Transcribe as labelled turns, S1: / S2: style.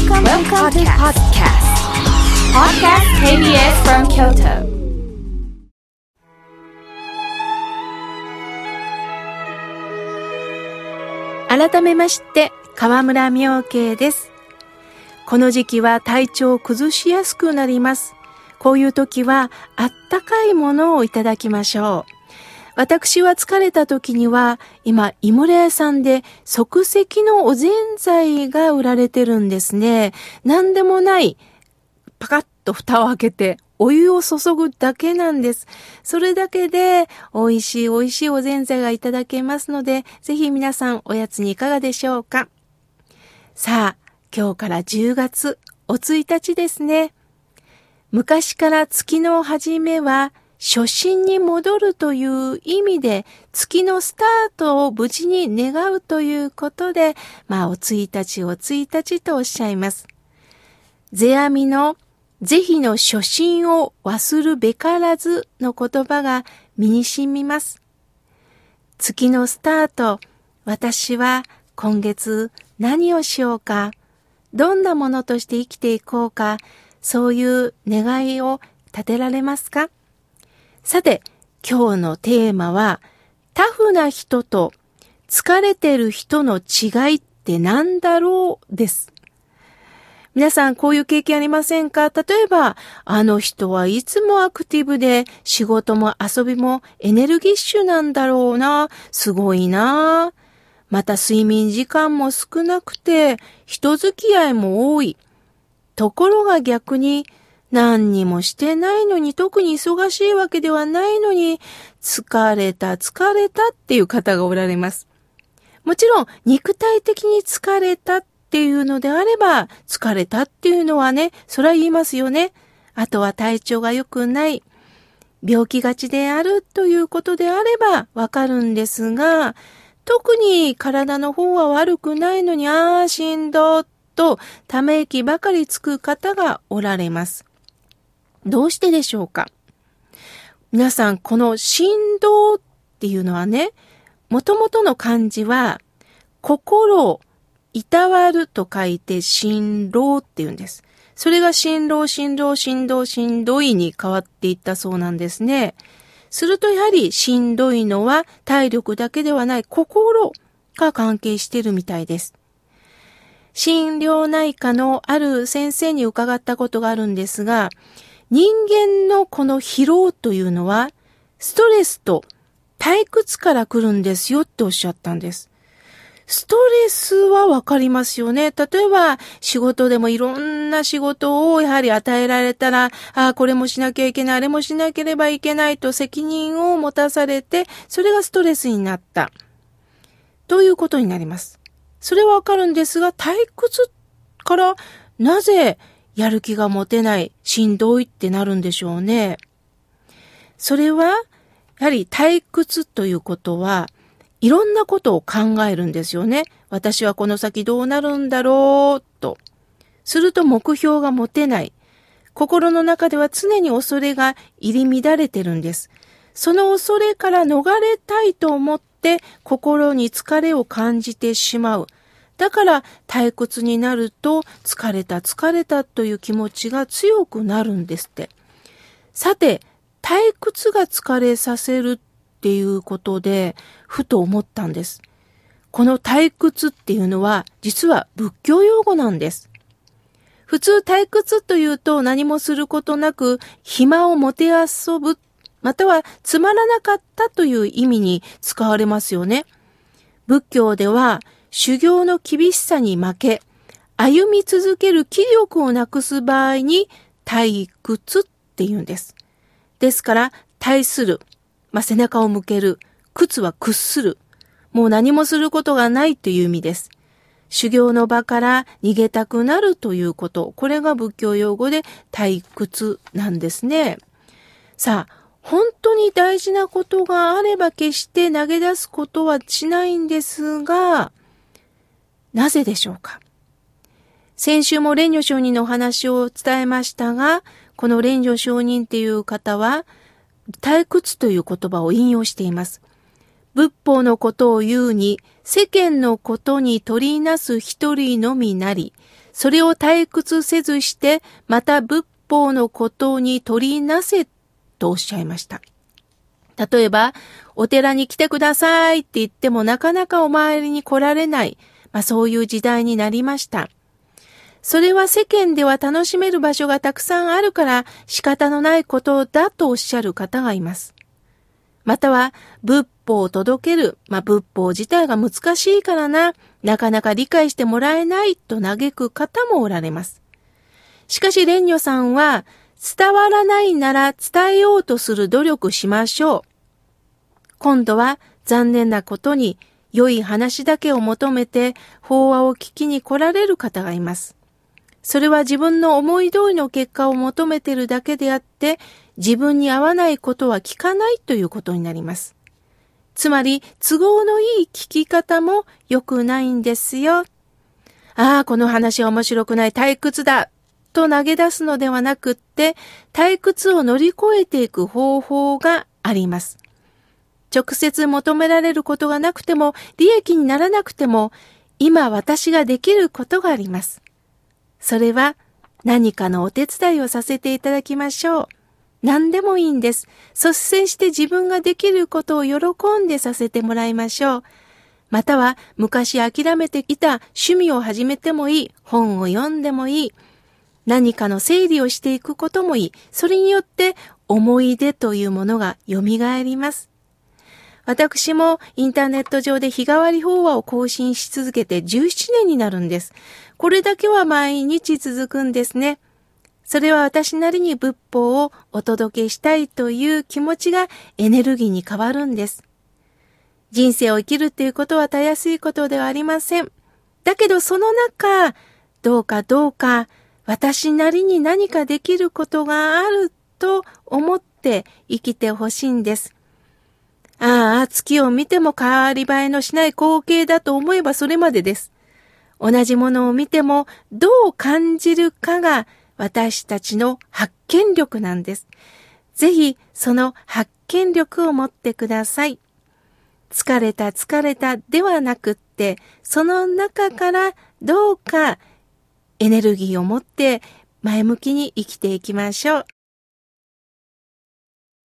S1: Welcome, Welcome to podcast. Podcast KBS from Kyoto.
S2: 改めまして、河村明慶です。この時期は体調を崩しやすくなります。こういう時は、あったかいものをいただきましょう。私は疲れた時には、今、井村屋さんで即席のおぜんざいが売られてるんですね。何でもない、パカッと蓋を開けて、お湯を注ぐだけなんです。それだけで、美味しい美味しいおぜんざいがいただけますので、ぜひ皆さんおやつにいかがでしょうか。さあ、今日から10月、お1日ですね。昔から月の初めは、初心に戻るという意味で、月のスタートを無事に願うということで、まあ、お1日お1日とおっしゃいます。世阿弥の是非の初心を忘るべからずの言葉が身に染みます。月のスタート、私は今月何をしようか、どんなものとして生きていこうか、そういう願いを立てられますか？さて、今日のテーマは、タフな人と疲れてる人の違いって何だろうです。皆さんこういう経験ありませんか？例えば、あの人はいつもアクティブで仕事も遊びもエネルギッシュなんだろうな。すごいな。また睡眠時間も少なくて人付き合いも多い。ところが逆に何にもしてないのに特に忙しいわけではないのに疲れた疲れたっていう方がおられます。もちろん肉体的に疲れたっていうのであれば、疲れたっていうのはね、それは言いますよね。あとは体調が良くない、病気がちであるということであればわかるんですが、特に体の方は悪くないのに、ああ、しんど、とため息ばかりつく方がおられます。どうしてでしょうか？皆さん、この振動っていうのはね、もともとの漢字は、心をいたわると書いて、辛労って言うんです。それが辛労、辛労、辛労、しんどいに変わっていったそうなんですね。するとやはりしんどいのは体力だけではない心が関係してるみたいです。心療内科のある先生に伺ったことがあるんですが、人間のこの疲労というのは、ストレスと退屈から来るんですよっておっしゃったんです。ストレスはわかりますよね。例えば、仕事でもいろんな仕事をやはり与えられたら、ああ、これもしなきゃいけない、あれもしなければいけないと責任を持たされて、それがストレスになった。ということになります。それはわかるんですが、退屈からなぜやる気が持てない、しんどいってなるんでしょうね。それは、やはり退屈ということは、いろんなことを考えるんですよね。私はこの先どうなるんだろう、と。すると目標が持てない。心の中では常に恐れが入り乱れてるんです。その恐れから逃れたいと思って心に疲れを感じてしまう。だから退屈になると疲れた疲れたという気持ちが強くなるんですって。さて、退屈が疲れさせるっていうことで、ふと思ったんです。この退屈っていうのは、実は仏教用語なんです。普通退屈というと何もすることなく暇をもて遊ぶ、またはつまらなかったという意味に使われますよね。仏教では修行の厳しさに負け、歩み続ける気力をなくす場合に退屈って言うんです。ですから、対する、まあ、背中を向ける、屈は屈する、もう何もすることがないという意味です。修行の場から逃げたくなるということ、これが仏教用語で退屈なんですね。さあ、本当に大事なことがあれば決して投げ出すことはしないんですが、なぜでしょうか？先週も蓮如上人のお話を伝えましたが、この蓮如上人っていう方は、退屈という言葉を引用しています。仏法のことを言うに、世間のことに取りなす一人のみなり、それを退屈せずして、また仏法のことに取りなせとおっしゃいました。例えば、お寺に来てくださいって言ってもなかなかお参りに来られない、まあそういう時代になりました。それは世間では楽しめる場所がたくさんあるから仕方のないことだとおっしゃる方がいます。または、仏法を届ける、まあ、仏法自体が難しいからな、なかなか理解してもらえないと嘆く方もおられます。しかし、蓮如さんは、伝わらないなら伝えようとする努力しましょう。今度は残念なことに良い話だけを求めて法話を聞きに来られる方がいます。それは自分の思い通りの結果を求めているだけであって、自分に合わないことは聞かないということになります。つまり、都合のいい聞き方も良くないんですよ。ああ、この話は面白くない退屈だと投げ出すのではなくって、退屈を乗り越えていく方法があります。直接求められることがなくても、利益にならなくても、今私ができることがあります。それは何かのお手伝いをさせていただきましょう。何でもいいんです。率先して自分ができることを喜んでさせてもらいましょう。または昔諦めていた趣味を始めてもいい。本を読んでもいい。何かの整理をしていくこともいい。それによって思い出というものが蘇ります。私もインターネット上で日替わり法話を更新し続けて17年になるんです。これだけは毎日続くんですね。それは私なりに仏法をお届けしたいという気持ちがエネルギーに変わるんです。人生を生きるっていうことはたやすいことではありません。だけどその中、どうかどうか私なりに何かできることがあると思って生きてほしいんです。ああ、月を見ても変わり映えのしない光景だと思えばそれまでです。同じものを見てもどう感じるかが私たちの発見力なんです。ぜひその発見力を持ってください。疲れた疲れたではなくって、その中からどうかエネルギーを持って前向きに生きていきましょう。